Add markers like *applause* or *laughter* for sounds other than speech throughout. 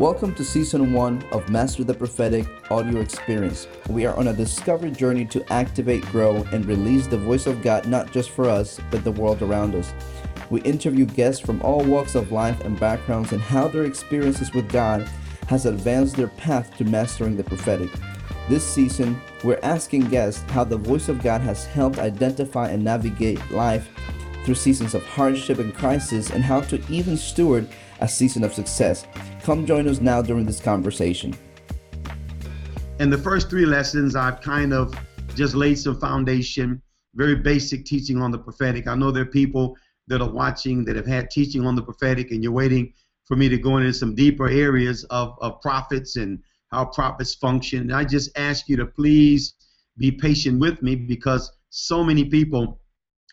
Welcome to season one of Master the Prophetic audio experience. We are on a discovery journey to activate, grow, and release the voice of God not just for us, but the world around us. We interview guests from all walks of life and backgrounds and how their experiences with God has advanced their path to mastering the prophetic. This season, we're asking guests how the voice of God has helped identify and navigate life through seasons of hardship and crisis and how to even steward a season of success. Come join us now during this conversation. In the first three lessons, I've kind of just laid some foundation, very basic teaching on the prophetic. I know there are people that are watching that have had teaching on the prophetic, and you're waiting for me to go into some deeper areas of, of prophets and how prophets function. And I just ask you to please be patient with me because so many people,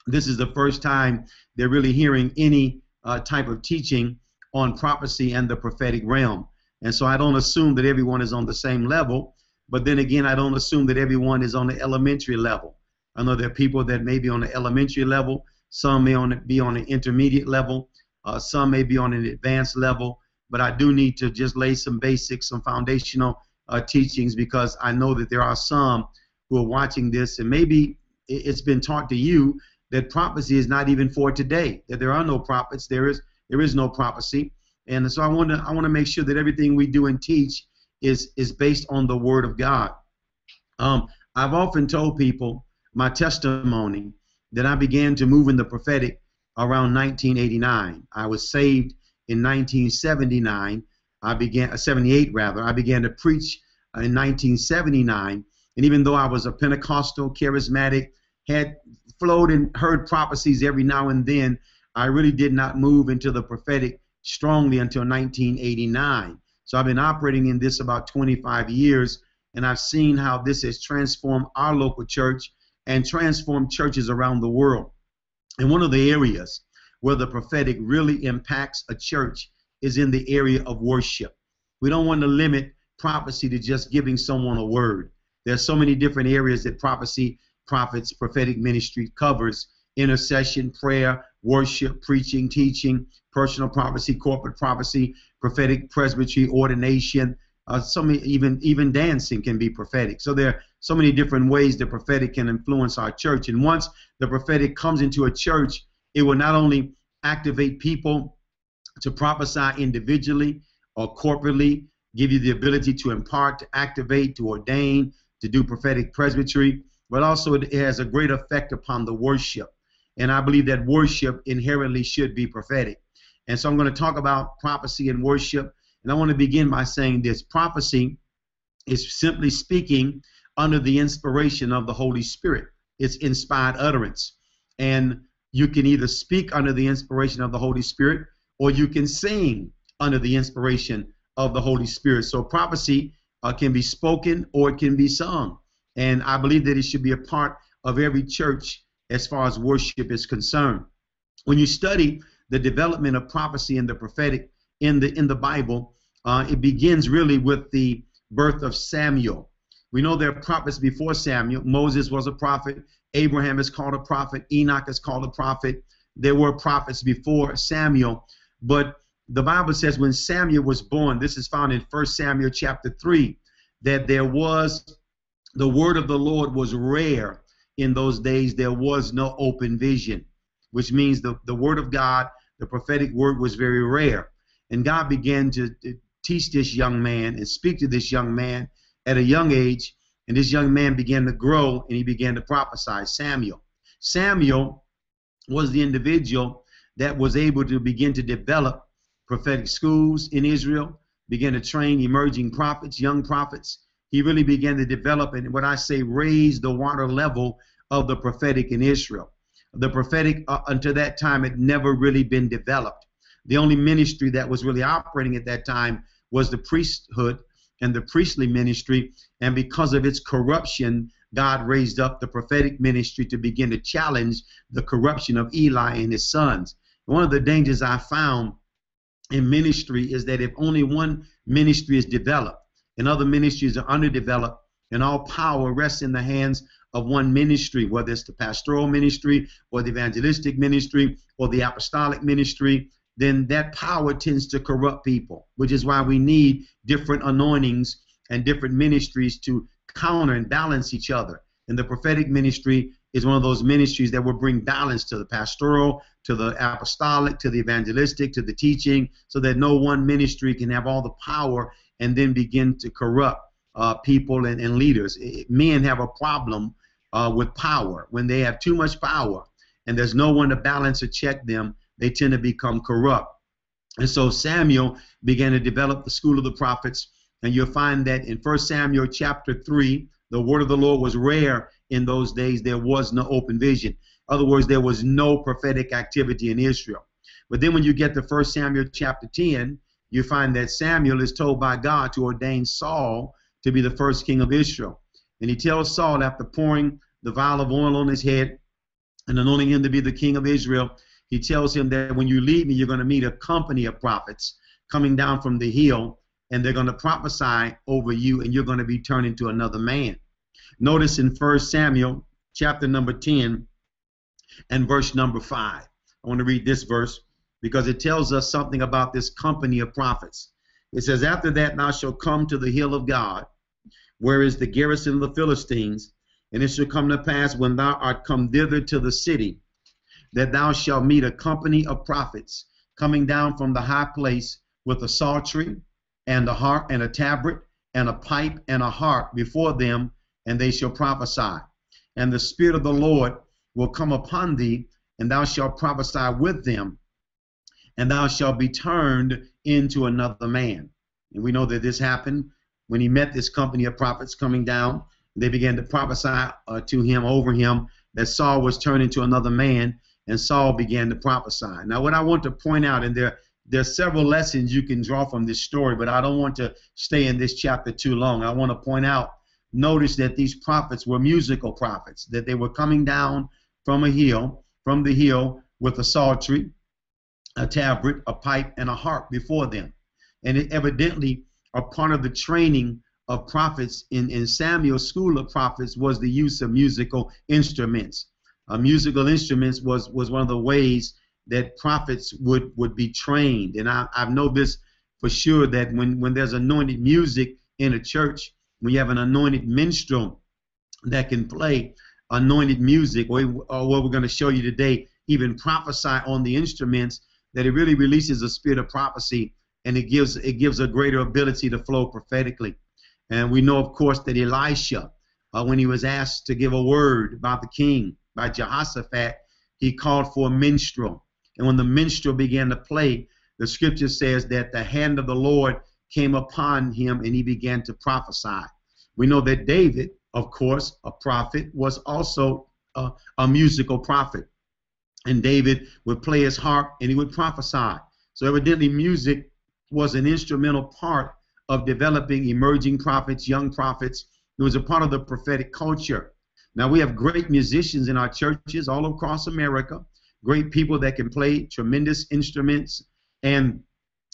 this is the first time they're really hearing any uh, type of teaching on prophecy and the prophetic realm. And so I don't assume that everyone is on the same level, but then again, I don't assume that everyone is on the elementary level. I know there are people that may be on the elementary level, some may on be on an intermediate level, uh, some may be on an advanced level, but I do need to just lay some basics, some foundational uh, teachings because I know that there are some who are watching this and maybe it's been taught to you that prophecy is not even for today, that there are no prophets, there is there is no prophecy. And so I want to I want to make sure that everything we do and teach is is based on the Word of God. Um, I've often told people my testimony that I began to move in the prophetic around 1989. I was saved in 1979. I began uh, 78 rather. I began to preach in 1979. And even though I was a Pentecostal, charismatic, had flowed and heard prophecies every now and then, I really did not move into the prophetic strongly until 1989. So I've been operating in this about 25 years, and I've seen how this has transformed our local church and transformed churches around the world. And one of the areas where the prophetic really impacts a church is in the area of worship. We don't want to limit prophecy to just giving someone a word. There's so many different areas that prophecy, prophets, prophetic ministry covers intercession, prayer, worship, preaching, teaching, personal prophecy, corporate prophecy, prophetic presbytery, ordination. Uh, some even even dancing can be prophetic. So there are so many different ways the prophetic can influence our church. And once the prophetic comes into a church, it will not only activate people to prophesy individually or corporately, give you the ability to impart, to activate, to ordain, to do prophetic presbytery, but also it has a great effect upon the worship. And I believe that worship inherently should be prophetic. And so I'm going to talk about prophecy and worship. And I want to begin by saying this prophecy is simply speaking under the inspiration of the Holy Spirit, it's inspired utterance. And you can either speak under the inspiration of the Holy Spirit or you can sing under the inspiration of the Holy Spirit. So prophecy uh, can be spoken or it can be sung. And I believe that it should be a part of every church as far as worship is concerned. When you study the development of prophecy and the prophetic in the in the Bible, uh, it begins really with the birth of Samuel. We know there are prophets before Samuel. Moses was a prophet. Abraham is called a prophet. Enoch is called a prophet. There were prophets before Samuel, but the Bible says when Samuel was born, this is found in 1 Samuel chapter 3, that there was the word of the Lord was rare in those days there was no open vision, which means the, the word of God, the prophetic word was very rare. And God began to, to teach this young man and speak to this young man at a young age. And this young man began to grow and he began to prophesy. Samuel. Samuel was the individual that was able to begin to develop prophetic schools in Israel, began to train emerging prophets, young prophets, he really began to develop and what I say raise the water level of the prophetic in Israel. The prophetic uh, until that time had never really been developed. The only ministry that was really operating at that time was the priesthood and the priestly ministry. And because of its corruption, God raised up the prophetic ministry to begin to challenge the corruption of Eli and his sons. One of the dangers I found in ministry is that if only one ministry is developed, and other ministries are underdeveloped, and all power rests in the hands of one ministry, whether it's the pastoral ministry or the evangelistic ministry or the apostolic ministry. then that power tends to corrupt people, which is why we need different anointings and different ministries to counter and balance each other. And the prophetic ministry is one of those ministries that will bring balance to the pastoral, to the apostolic, to the evangelistic, to the teaching, so that no one ministry can have all the power and then begin to corrupt uh, people and, and leaders. Men have a problem uh, with power. When they have too much power and there's no one to balance or check them, they tend to become corrupt. And so Samuel began to develop the school of the prophets. And you'll find that in 1 Samuel chapter 3, the word of the Lord was rare in those days. There was no open vision. In other words, there was no prophetic activity in Israel. But then when you get to 1 Samuel chapter 10, you find that Samuel is told by God to ordain Saul to be the first king of Israel. And he tells Saul, after pouring the vial of oil on his head and anointing him to be the king of Israel, he tells him that when you leave me, you're going to meet a company of prophets coming down from the hill, and they're going to prophesy over you, and you're going to be turned into another man. Notice in 1 Samuel chapter number 10 and verse number 5. I want to read this verse because it tells us something about this company of prophets. It says, After that thou shalt come to the hill of God, where is the garrison of the Philistines, and it shall come to pass when thou art come thither to the city, that thou shalt meet a company of prophets coming down from the high place with a psaltery and a harp and a tabret and a pipe and a harp before them, and they shall prophesy. And the Spirit of the Lord will come upon thee, and thou shalt prophesy with them, and thou shalt be turned into another man. And we know that this happened when he met this company of prophets coming down. They began to prophesy uh, to him, over him, that Saul was turned into another man, and Saul began to prophesy. Now, what I want to point out, and there, there are several lessons you can draw from this story, but I don't want to stay in this chapter too long. I want to point out, notice that these prophets were musical prophets, that they were coming down from a hill, from the hill with a psaltery, a tabret, a pipe, and a harp before them. And it evidently a part of the training of prophets in, in Samuel's school of prophets was the use of musical instruments. Uh, musical instruments was, was one of the ways that prophets would, would be trained. And I, I know this for sure that when, when there's anointed music in a church, when you have an anointed minstrel that can play anointed music, or, or what we're going to show you today, even prophesy on the instruments, that it really releases a spirit of prophecy and it gives it gives a greater ability to flow prophetically. And we know, of course, that Elisha, uh, when he was asked to give a word about the king by Jehoshaphat, he called for a minstrel. And when the minstrel began to play, the scripture says that the hand of the Lord came upon him and he began to prophesy. We know that David, of course, a prophet, was also a, a musical prophet and David would play his harp and he would prophesy. So evidently, music was an instrumental part of developing emerging prophets, young prophets. It was a part of the prophetic culture. Now we have great musicians in our churches all across America, great people that can play tremendous instruments, and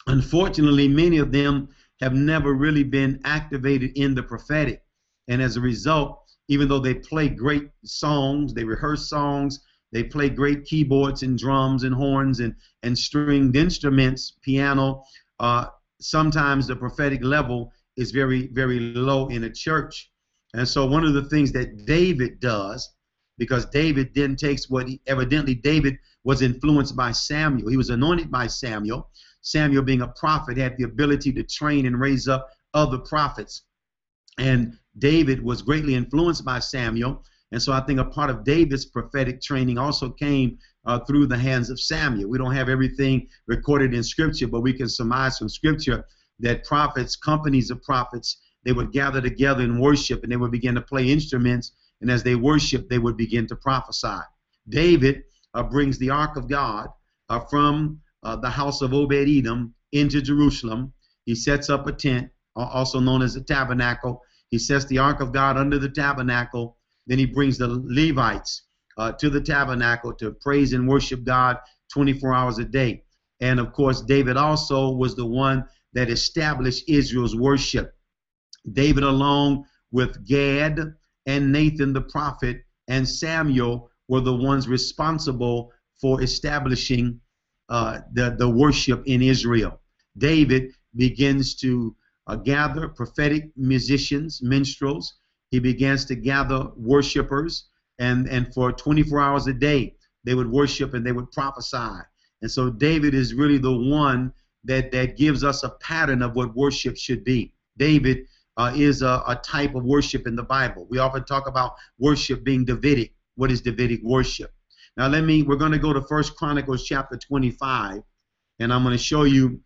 unfortunately, many of them have never really been activated in the prophetic. And as a result, even though they play great songs, they rehearse songs, they play great keyboards and drums and horns and, and stringed instruments, piano. Uh, sometimes the prophetic level is very, very low in a church. And so one of the things that David does, because David then takes what he, evidently David was influenced by Samuel. He was anointed by Samuel. Samuel, being a prophet, had the ability to train and raise up other prophets. And David was greatly influenced by Samuel. And so I think a part of David's prophetic training also came uh, through the hands of Samuel. We don't have everything recorded in Scripture, but we can surmise from Scripture that prophets, companies of prophets, they would gather together and worship, and they would begin to play instruments. And as they worship, they would begin to prophesy. David uh, brings the ark of God uh, from uh, the house of Obed Edom into Jerusalem. He sets up a tent, also known as a tabernacle. He sets the ark of God under the tabernacle then he brings the Levites uh, to the tabernacle to praise and worship God 24 hours a day. And of course, David also was the one that established Israel's worship. David, along with Gad and Nathan the prophet and Samuel, were the ones responsible for establishing uh, the, the worship in Israel. David begins to uh, gather prophetic musicians, minstrels. He begins to gather worshipers, and, and for 24 hours a day, they would worship and they would prophesy. And so David is really the one that, that gives us a pattern of what worship should be. David uh, is a, a, type of worship in the Bible. We often talk about worship being Davidic. What is Davidic worship? Now let me. We're going to go to First Chronicles chapter 25, and I'm going to show you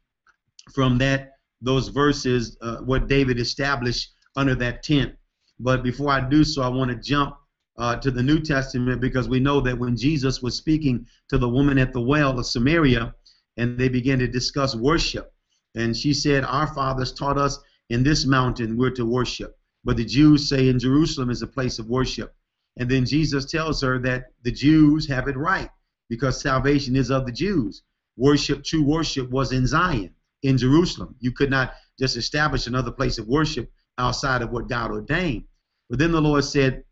from that those verses uh, what David established under that tent. But before I do so, I want to jump uh, to the New Testament because we know that when Jesus was speaking to the woman at the well of Samaria, and they began to discuss worship, and she said, "Our fathers taught us in this mountain we're to worship, but the Jews say in Jerusalem is a place of worship." And then Jesus tells her that the Jews have it right because salvation is of the Jews. Worship, true worship, was in Zion, in Jerusalem. You could not just establish another place of worship outside of what God ordained. But then the Lord said,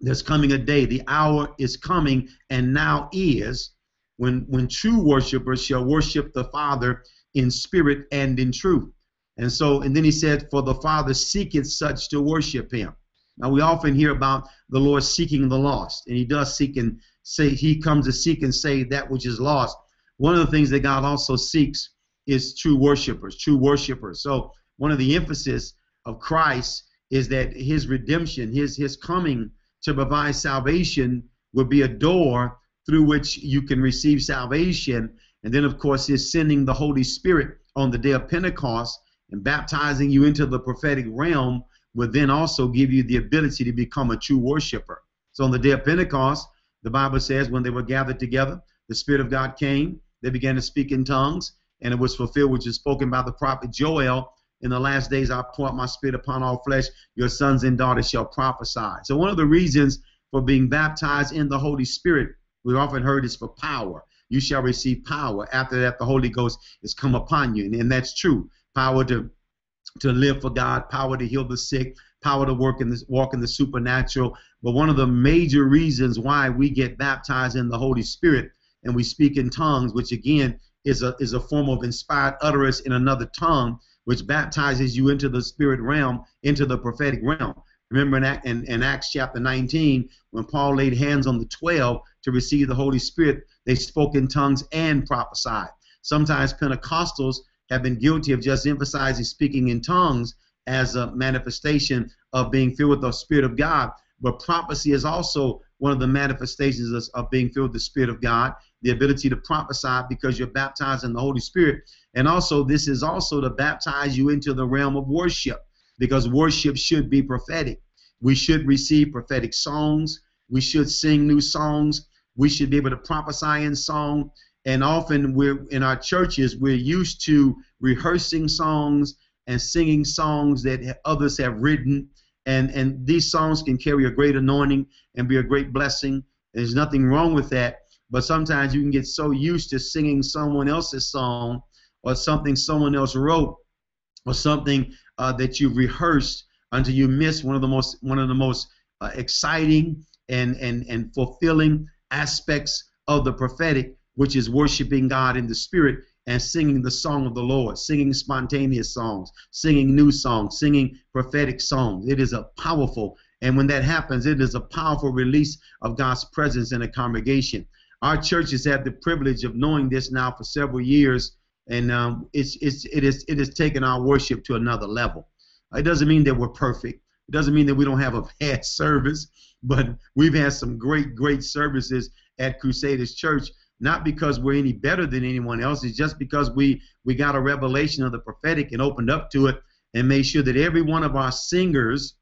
There's coming a day, the hour is coming, and now is when, when true worshipers shall worship the Father in spirit and in truth. And so, and then he said, For the Father seeketh such to worship him. Now we often hear about the Lord seeking the lost, and He does seek and say He comes to seek and save that which is lost. One of the things that God also seeks is true worshipers, true worshipers. So one of the emphasis of Christ is that His redemption, His His coming to provide salvation, will be a door through which you can receive salvation. And then, of course, His sending the Holy Spirit on the day of Pentecost and baptizing you into the prophetic realm would then also give you the ability to become a true worshiper. So on the day of Pentecost, the Bible says when they were gathered together, the Spirit of God came, they began to speak in tongues, and it was fulfilled which is spoken by the prophet Joel. In the last days I pour out my spirit upon all flesh, your sons and daughters shall prophesy. So one of the reasons for being baptized in the Holy Spirit, we've often heard is for power. You shall receive power. After that, the Holy Ghost is come upon you. And, and that's true. Power to to live for God, power to heal the sick, power to work in this, walk in the supernatural. But one of the major reasons why we get baptized in the Holy Spirit and we speak in tongues, which again is a is a form of inspired utterance in another tongue, which baptizes you into the spirit realm, into the prophetic realm. Remember in, in, in Acts chapter 19, when Paul laid hands on the 12 to receive the Holy Spirit, they spoke in tongues and prophesied. Sometimes Pentecostals have been guilty of just emphasizing speaking in tongues as a manifestation of being filled with the Spirit of God. But prophecy is also one of the manifestations of being filled with the Spirit of God, the ability to prophesy because you're baptized in the Holy Spirit. And also, this is also to baptize you into the realm of worship because worship should be prophetic. We should receive prophetic songs. We should sing new songs. We should be able to prophesy in song and often we're in our churches we're used to rehearsing songs and singing songs that others have written and and these songs can carry a great anointing and be a great blessing there's nothing wrong with that but sometimes you can get so used to singing someone else's song or something someone else wrote or something uh, that you've rehearsed until you miss one of the most one of the most uh, exciting and and and fulfilling aspects of the prophetic which is worshiping God in the spirit and singing the song of the Lord, singing spontaneous songs, singing new songs, singing prophetic songs. It is a powerful, and when that happens, it is a powerful release of God's presence in a congregation. Our church has had the privilege of knowing this now for several years, and um, it's, it's, it, is, it has taken our worship to another level. It doesn't mean that we're perfect. It doesn't mean that we don't have a *laughs* bad service, but we've had some great, great services at Crusaders Church not because we're any better than anyone else. It's just because we we got a revelation of the prophetic and opened up to it and made sure that every one of our singers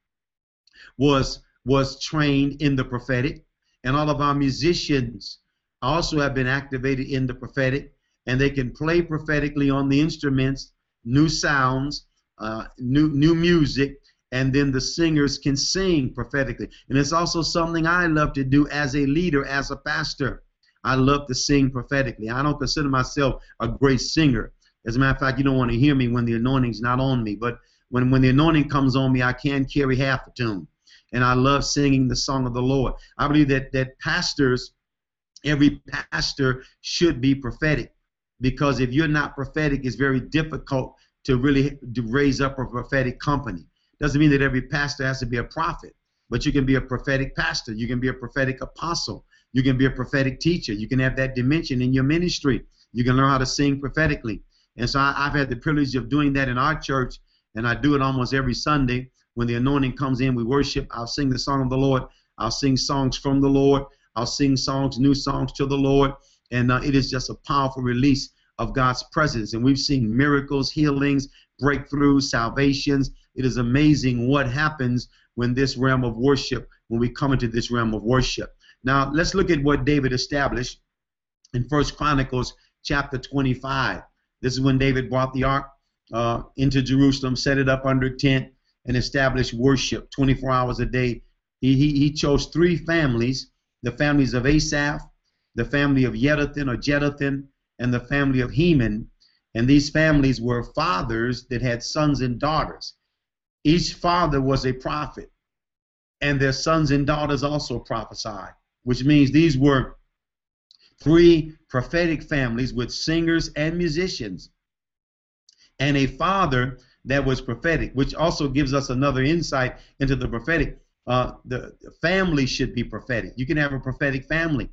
was was trained in the prophetic, and all of our musicians also have been activated in the prophetic, and they can play prophetically on the instruments, new sounds, uh, new new music, and then the singers can sing prophetically. And it's also something I love to do as a leader, as a pastor. I love to sing prophetically. I don't consider myself a great singer. As a matter of fact, you don't want to hear me when the anointing's not on me. But when, when the anointing comes on me, I can carry half a tune. And I love singing the song of the Lord. I believe that, that pastors, every pastor should be prophetic. Because if you're not prophetic, it's very difficult to really to raise up a prophetic company. Doesn't mean that every pastor has to be a prophet, but you can be a prophetic pastor. You can be a prophetic apostle. You can be a prophetic teacher. You can have that dimension in your ministry. You can learn how to sing prophetically. And so I, have had the privilege of doing that in our church, and I do it almost every Sunday. When the anointing comes in, we worship. I'll sing the song of the Lord. I'll sing songs from the Lord. I'll sing songs, new songs to the Lord. And uh, it is just a powerful release of God's presence. And we've seen miracles, healings, breakthroughs, salvations. It is amazing what happens when this realm of worship, when we come into this realm of worship. Now, let's look at what David established in First Chronicles chapter 25. This is when David brought the ark uh, into Jerusalem, set it up under a tent, and established worship 24 hours a day. He, he, he chose three families the families of Asaph, the family of Jeduthun or Jeduthun, and the family of Heman. And these families were fathers that had sons and daughters. Each father was a prophet, and their sons and daughters also prophesied, which means these were three prophetic families with singers and musicians, and a father that was prophetic, which also gives us another insight into the prophetic. Uh, the family should be prophetic. You can have a prophetic family.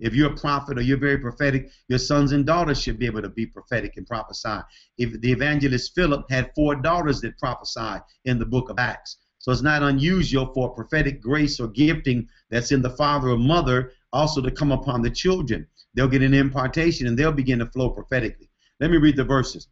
If you're a prophet or you're very prophetic, your sons and daughters should be able to be prophetic and prophesy. If the evangelist Philip had four daughters that prophesied in the book of Acts. So it's not unusual for prophetic grace or gifting that's in the father or mother also to come upon the children. They'll get an impartation and they'll begin to flow prophetically. Let me read the verses.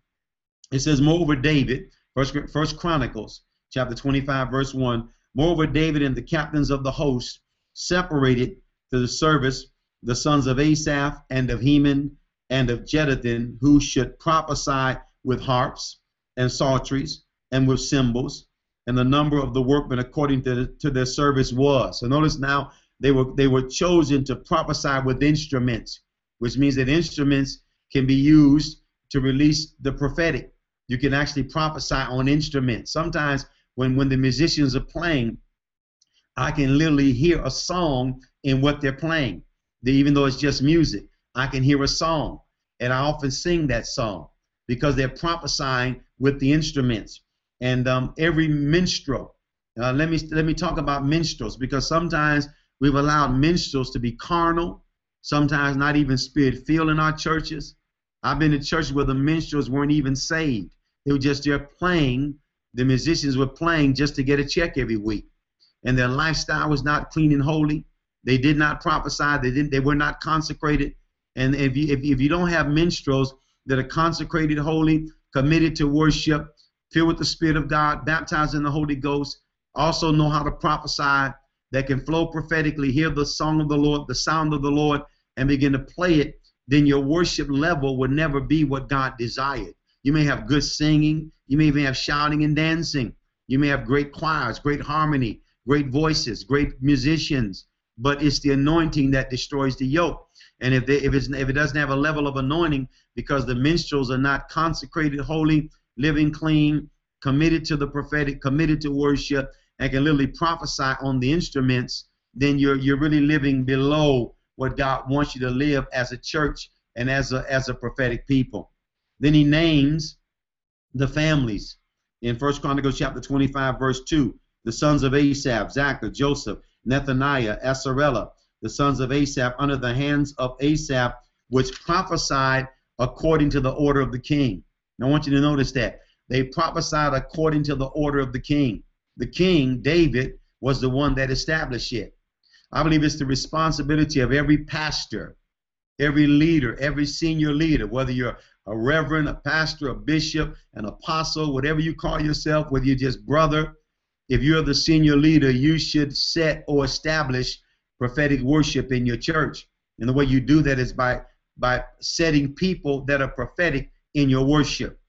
It says, Moreover, David, First, First Chronicles, chapter 25, verse 1. Moreover, David and the captains of the host separated to the service the sons of Asaph and of Heman and of Jeduthun, who should prophesy with harps and psalteries and with cymbals, and the number of the workmen according to, to their service was. So notice now they were they were chosen to prophesy with instruments, which means that instruments can be used to release the prophetic. You can actually prophesy on instruments. Sometimes when when the musicians are playing, I can literally hear a song in what they're playing even though it's just music, I can hear a song, and I often sing that song because they're prophesying with the instruments. And um, every minstrel, uh, let me let me talk about minstrels because sometimes we've allowed minstrels to be carnal, sometimes not even spirit filled in our churches. I've been to churches where the minstrels weren't even saved; they were just there playing. The musicians were playing just to get a check every week, and their lifestyle was not clean and holy. They did not prophesy. They didn't. They were not consecrated. And if you if, if you don't have minstrels that are consecrated, holy, committed to worship, filled with the Spirit of God, baptized in the Holy Ghost, also know how to prophesy, that can flow prophetically, hear the song of the Lord, the sound of the Lord, and begin to play it, then your worship level would never be what God desired. You may have good singing, you may even have shouting and dancing, you may have great choirs, great harmony, great voices, great musicians, but it's the anointing that destroys the yoke. And if they, if if it doesn't have a level of anointing because the minstrels are not consecrated, holy, living clean, committed to the prophetic, committed to worship, and can literally prophesy on the instruments, then you're you're really living below what God wants you to live as a church and as a as a prophetic people. Then he names the families in First Chronicles chapter 25, verse 2. The sons of Asaph, Zaccur, Joseph, Nethaniah, Asarelah, the sons of Asaph, under the hands of Asaph, which prophesied according to the order of the king. Now, I want you to notice that. They prophesied according to the order of the king. The king, David, was the one that established it. I believe it's the responsibility of every pastor, every leader, every senior leader, whether you're a reverend, a pastor, a bishop, an apostle, whatever you call yourself, whether you're just brother, if you're the senior leader, you should set or establish prophetic worship in your church. And the way you do that is by by setting people that are prophetic in your worship.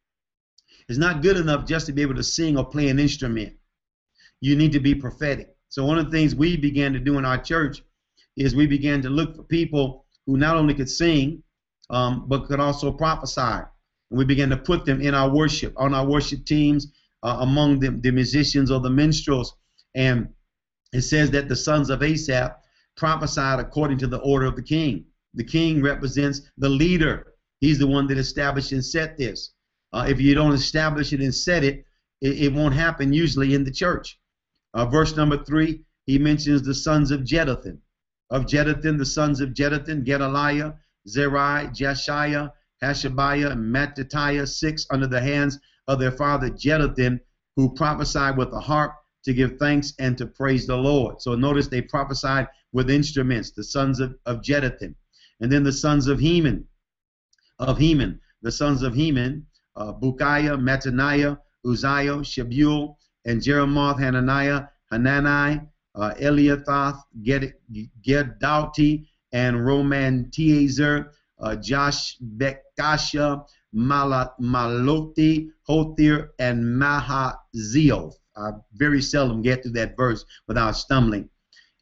It's not good enough just to be able to sing or play an instrument. You need to be prophetic. So one of the things we began to do in our church is we began to look for people who not only could sing, um, but could also prophesy. And we began to put them in our worship, on our worship teams, uh, among the, the musicians or the minstrels. And it says that the sons of Asaph prophesied according to the order of the king. The king represents the leader. He's the one that established and set this. Uh, if you don't establish it and set it, it, it won't happen usually in the church. Uh, verse number three, he mentions the sons of Jeduthun. Of Jeduthun, the sons of Jeduthun, Gedaliah, Zerai, Jeshaiah, Hashabiah, and Mattithiah, six under the hands of their father Jeduthun, who prophesied with a harp to give thanks and to praise the Lord. So notice they prophesied with instruments, the sons of, of Jeduthun. And then the sons of Heman, of Heman, the sons of Heman, uh, Bukkiah, Mattaniah, Uzziah, Shebuel, and Jerimoth, Hananiah, Hanani, uh, Eliathoth, Gedauti, and Romamtiezer, uh, Josh Bekasha, Mallothi, Hothir, and Mahazioth. I very seldom get to that verse without stumbling.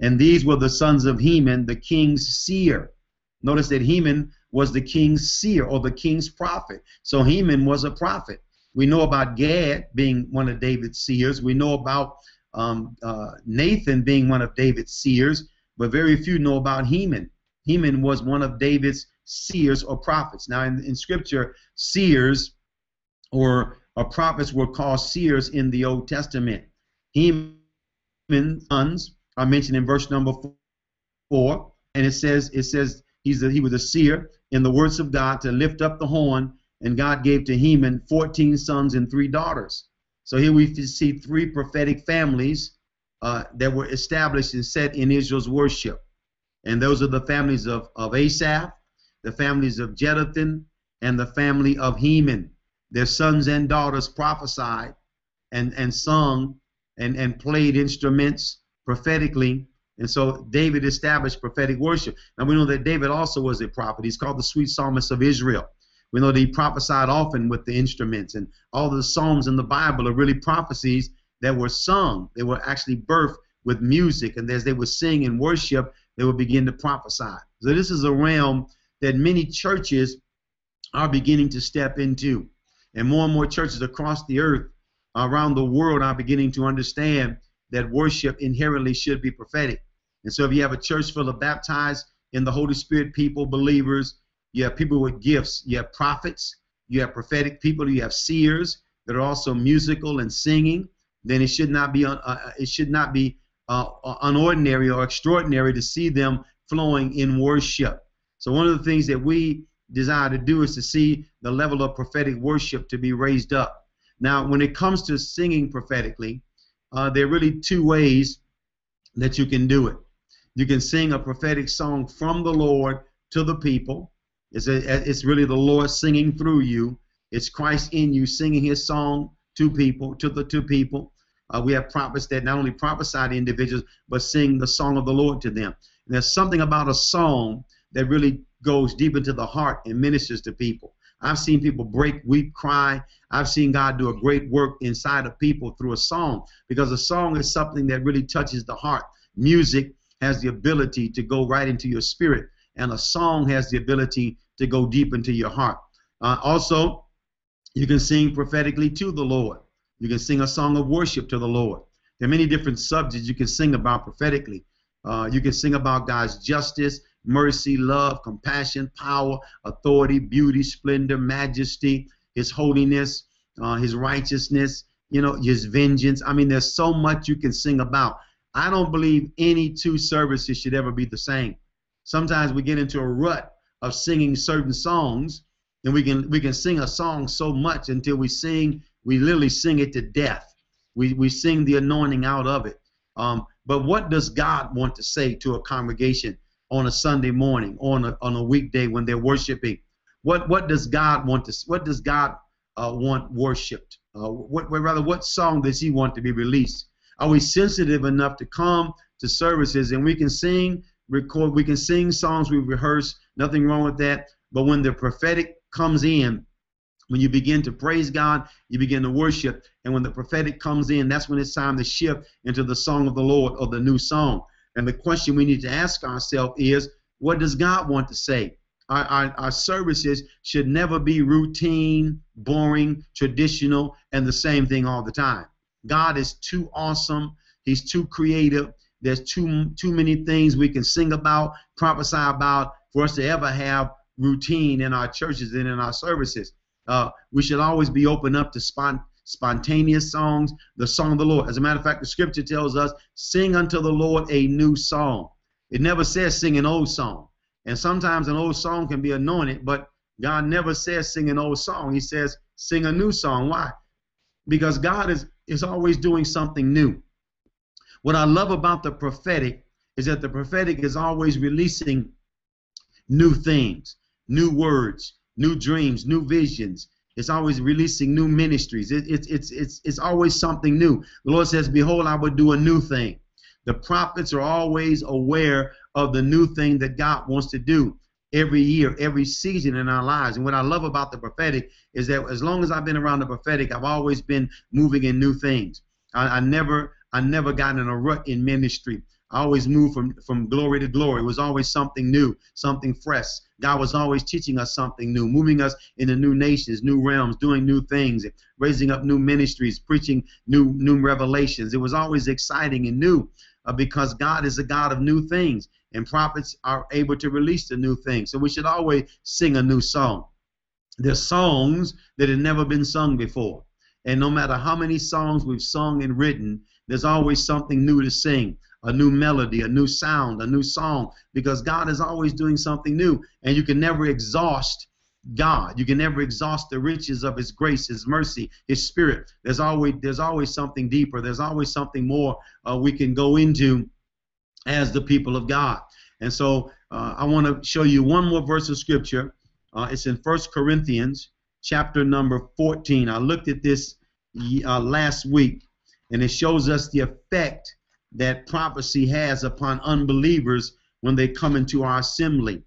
And these were the sons of Heman, the king's seer. Notice that Heman was the king's seer or the king's prophet. So Heman was a prophet. We know about Gad being one of David's seers. We know about um, uh, Nathan being one of David's seers, but very few know about Heman. Heman was one of David's seers or prophets. Now, in, in Scripture, seers or, or prophets were called seers in the Old Testament. Heman's sons are mentioned in verse number four, and it says it says he's a, he was a seer in the words of God to lift up the horn, and God gave to Heman 14 sons and three daughters. So here we see three prophetic families uh, that were established and set in Israel's worship. And those are the families of, of Asaph, the families of Jeduthun, and the family of Heman. Their sons and daughters prophesied and, and sung and, and played instruments prophetically and so David established prophetic worship. And we know that David also was a prophet. He's called the sweet psalmist of Israel. We know that he prophesied often with the instruments, and all the psalms in the Bible are really prophecies that were sung. They were actually birthed with music, and as they would sing and worship, they would begin to prophesy. So this is a realm that many churches are beginning to step into. And more and more churches across the earth, around the world, are beginning to understand that worship inherently should be prophetic. And so if you have a church full of baptized in the Holy Spirit people, believers, you have people with gifts, you have prophets, you have prophetic people, you have seers that are also musical and singing, then it should not be uh, uh, it should not be uh, unordinary or extraordinary to see them flowing in worship. So one of the things that we desire to do is to see the level of prophetic worship to be raised up. Now, when it comes to singing prophetically, uh, there are really two ways that you can do it. You can sing a prophetic song from the Lord to the people. It's, a, it's really the Lord singing through you. It's Christ in you singing his song to people, to the to people. Uh, we have prophets that not only prophesy to individuals, but sing the song of the Lord to them. And there's something about a song that really goes deep into the heart and ministers to people. I've seen people break, weep, cry. I've seen God do a great work inside of people through a song because a song is something that really touches the heart. Music has the ability to go right into your spirit, and a song has the ability to go deep into your heart. Uh, also, you can sing prophetically to the Lord. You can sing a song of worship to the Lord. There are many different subjects you can sing about prophetically. Uh, you can sing about God's justice, mercy, love, compassion, power, authority, beauty, splendor, majesty, His holiness, uh, His righteousness, you know, His vengeance. I mean, there's so much you can sing about. I don't believe any two services should ever be the same. Sometimes we get into a rut of singing certain songs, and we can we can sing a song so much until we sing we literally sing it to death. We we sing the anointing out of it. Um, but what does God want to say to a congregation on a Sunday morning, on a on a weekday when they're worshiping? What what does God want to? What does God uh, want worshipped? Uh, what rather what song does He want to be released? Are we sensitive enough to come to services and we can sing, record, we can sing songs we rehearse, nothing wrong with that. But when the prophetic comes in, when you begin to praise God, you begin to worship. And when the prophetic comes in, that's when it's time to shift into the song of the Lord or the new song. And the question we need to ask ourselves is what does God want to say? Our, our, our, services should never be routine, boring, traditional, and the same thing all the time. God is too awesome. He's too creative. There's too too many things we can sing about, prophesy about for us to ever have routine in our churches and in our services. Uh, we should always be open up to spont- spontaneous songs, the song of the Lord. As a matter of fact, the scripture tells us, sing unto the Lord a new song. It never says sing an old song. And sometimes an old song can be anointed, but God never says sing an old song. He says sing a new song. Why? Because God is, is always doing something new. What I love about the prophetic is that the prophetic is always releasing new things, new words, new dreams, new visions. It's always releasing new ministries. It, it's it's it's it's always something new. The Lord says, "Behold, I will do a new thing." The prophets are always aware of the new thing that God wants to do every year, every season in our lives. And what I love about the prophetic is that as long as I've been around the prophetic, I've always been moving in new things. I, I never I never got in a rut in ministry. I always moved from, from glory to glory. It was always something new, something fresh. God was always teaching us something new, moving us into new nations, new realms, doing new things, raising up new ministries, preaching new new revelations. It was always exciting and new uh, because God is a God of new things, and prophets are able to release the new things. So we should always sing a new song. There's songs that have never been sung before. And no matter how many songs we've sung and written, there's always something new to sing a new melody, a new sound, a new song, because God is always doing something new, and you can never exhaust God. You can never exhaust the riches of His grace, His mercy, His Spirit. There's always there's always something deeper. There's always something more uh, we can go into as the people of God. And so uh, I want to show you one more verse of Scripture. Uh, it's in First Corinthians chapter number 14. I looked at this uh, last week, and it shows us the effect that prophecy has upon unbelievers when they come into our assembly.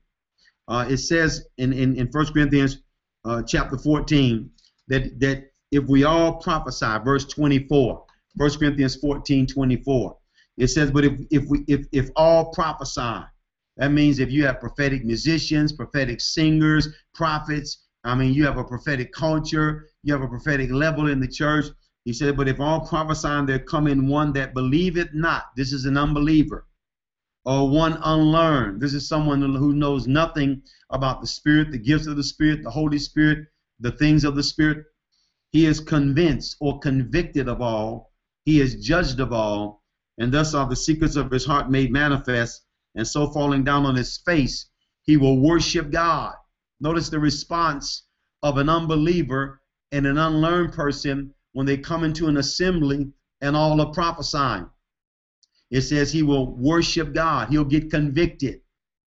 Uh, it says in, in, in 1 Corinthians uh, chapter 14 that, that if we all prophesy, verse 24, 1 Corinthians 14, 24, it says, but if, if, we, if, if all prophesy, that means if you have prophetic musicians, prophetic singers, prophets, I mean, you have a prophetic culture, you have a prophetic level in the church, he said, But if all prophesy, there come in one that believeth not. This is an unbeliever. Or one unlearned. This is someone who knows nothing about the Spirit, the gifts of the Spirit, the Holy Spirit, the things of the Spirit. He is convinced or convicted of all. He is judged of all. And thus are the secrets of his heart made manifest. And so falling down on his face, he will worship God. Notice the response of an unbeliever and an unlearned person when they come into an assembly and all are prophesying. It says he will worship God. He'll get convicted.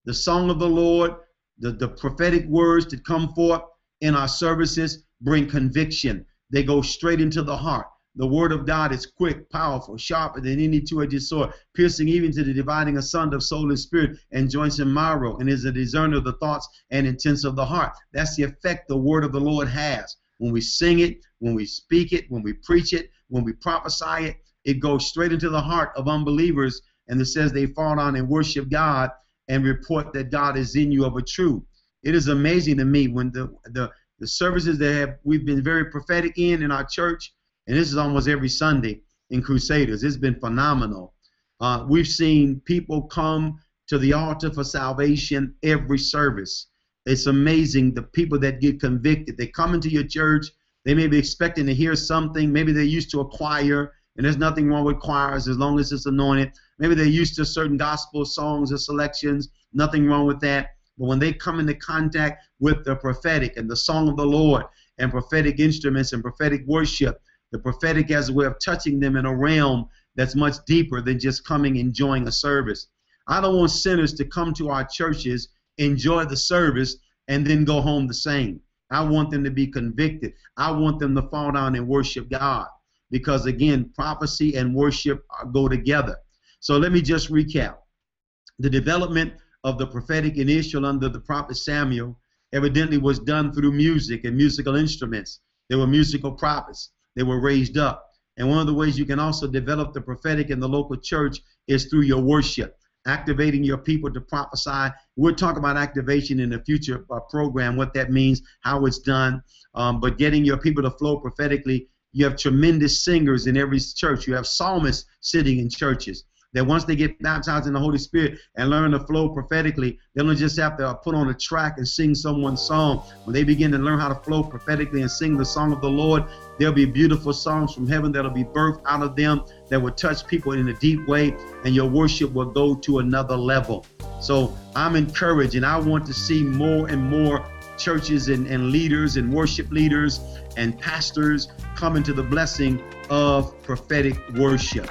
The song of the Lord, the, the prophetic words that come forth in our services bring conviction. They go straight into the heart. The word of God is quick, powerful, sharper than any two-edged sword, piercing even to the dividing asunder of soul and spirit, and joints and marrow, and is a discerner of the thoughts and intents of the heart. That's the effect the word of the Lord has. When we sing it, when we speak it, when we preach it, when we prophesy it, it goes straight into the heart of unbelievers, and it says they fall down and worship God and report that God is in you of a truth. It is amazing to me when the the, the services that have we've been very prophetic in in our church, and this is almost every Sunday in Crusaders. It's been phenomenal. Uh, we've seen people come to the altar for salvation every service. It's amazing the people that get convicted. They come into your church, they may be expecting to hear something. Maybe they're used to a choir, and there's nothing wrong with choirs as long as it's anointed. Maybe they're used to certain gospel songs or selections, nothing wrong with that. But when they come into contact with the prophetic and the song of the Lord and prophetic instruments and prophetic worship, the prophetic has a way of touching them in a realm that's much deeper than just coming enjoying a service. I don't want sinners to come to our churches enjoy the service, and then go home the same. I want them to be convicted. I want them to fall down and worship God. Because again, prophecy and worship go together. So let me just recap. The development of the prophetic initial under the prophet Samuel evidently was done through music and musical instruments. There were musical prophets. They were raised up. And one of the ways you can also develop the prophetic in the local church is through your worship activating your people to prophesy. We'll talk about activation in a future uh, program, what that means, how it's done. Um, but getting your people to flow prophetically, you have tremendous singers in every church. You have psalmists sitting in churches. That once they get baptized in the Holy Spirit and learn to flow prophetically, they don't just have to put on a track and sing someone's song. When they begin to learn how to flow prophetically and sing the song of the Lord, there'll be beautiful songs from heaven that'll be birthed out of them that will touch people in a deep way, and your worship will go to another level. So I'm encouraged, and I want to see more and more churches and, and leaders and worship leaders and pastors come into the blessing of prophetic worship.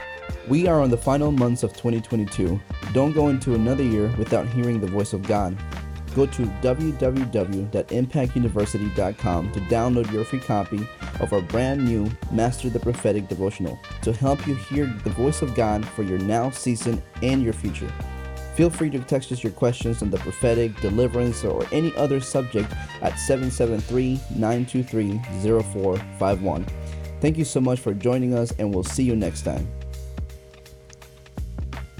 We are on the final months of 2022. Don't go into another year without hearing the voice of God. Go to www.impactuniversity.com to download your free copy of our brand new Master the Prophetic devotional to help you hear the voice of God for your now season and your future. Feel free to text us your questions on the prophetic, deliverance, or any other subject at 773 923 0451. Thank you so much for joining us, and we'll see you next time.